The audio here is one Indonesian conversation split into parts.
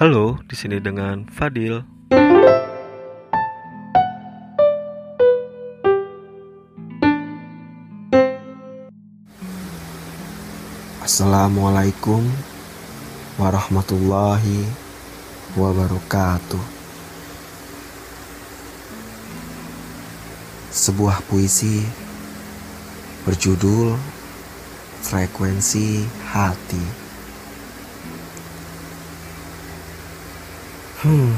Halo, di sini dengan Fadil. Assalamualaikum warahmatullahi wabarakatuh. Sebuah puisi berjudul Frekuensi Hati. Hmm.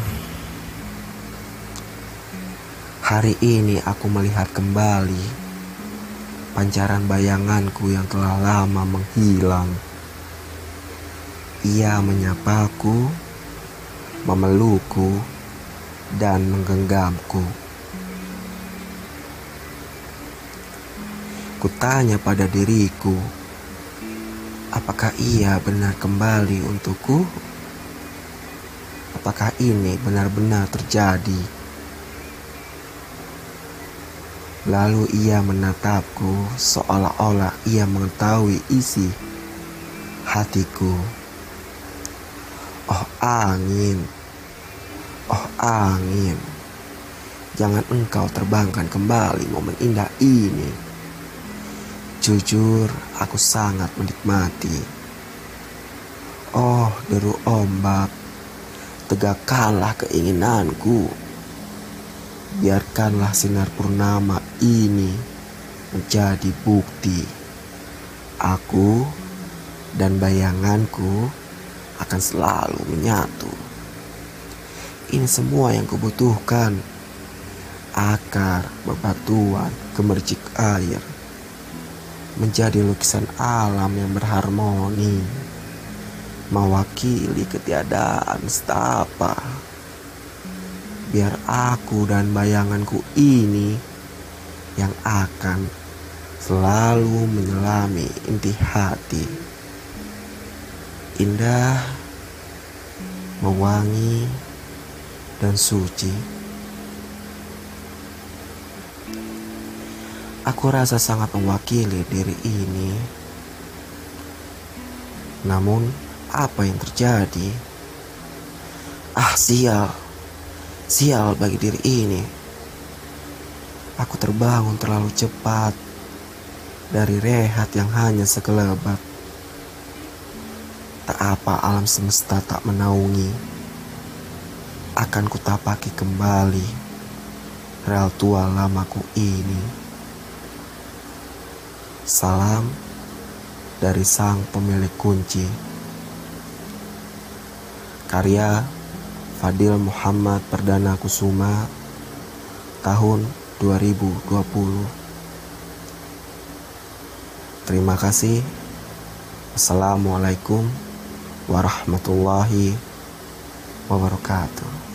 Hari ini aku melihat kembali pancaran bayanganku yang telah lama menghilang. Ia menyapaku, memelukku, dan menggenggamku. Kutanya pada diriku, apakah ia benar kembali untukku? Apakah ini benar-benar terjadi? Lalu ia menatapku seolah-olah ia mengetahui isi hatiku. Oh angin, oh angin, jangan engkau terbangkan kembali momen indah ini. Jujur, aku sangat menikmati. Oh, deru ombak, tegakkanlah keinginanku biarkanlah sinar purnama ini menjadi bukti. Aku dan bayanganku akan selalu menyatu. Ini semua yang kubutuhkan. Akar, bebatuan, gemercik air. Menjadi lukisan alam yang berharmoni. Mewakili ketiadaan setapa biar aku dan bayanganku ini yang akan selalu menyelami inti hati. Indah, mewangi, dan suci. Aku rasa sangat mewakili diri ini. Namun, apa yang terjadi? Ah, sial. Sial bagi diri ini. Aku terbangun terlalu cepat dari rehat yang hanya sekelebat. Tak apa alam semesta tak menaungi. Akan kutapaki kembali rel tua lamaku ini. Salam dari sang pemilik kunci. Karya Fadil Muhammad Perdana Kusuma tahun 2020. Terima kasih. Assalamualaikum warahmatullahi wabarakatuh.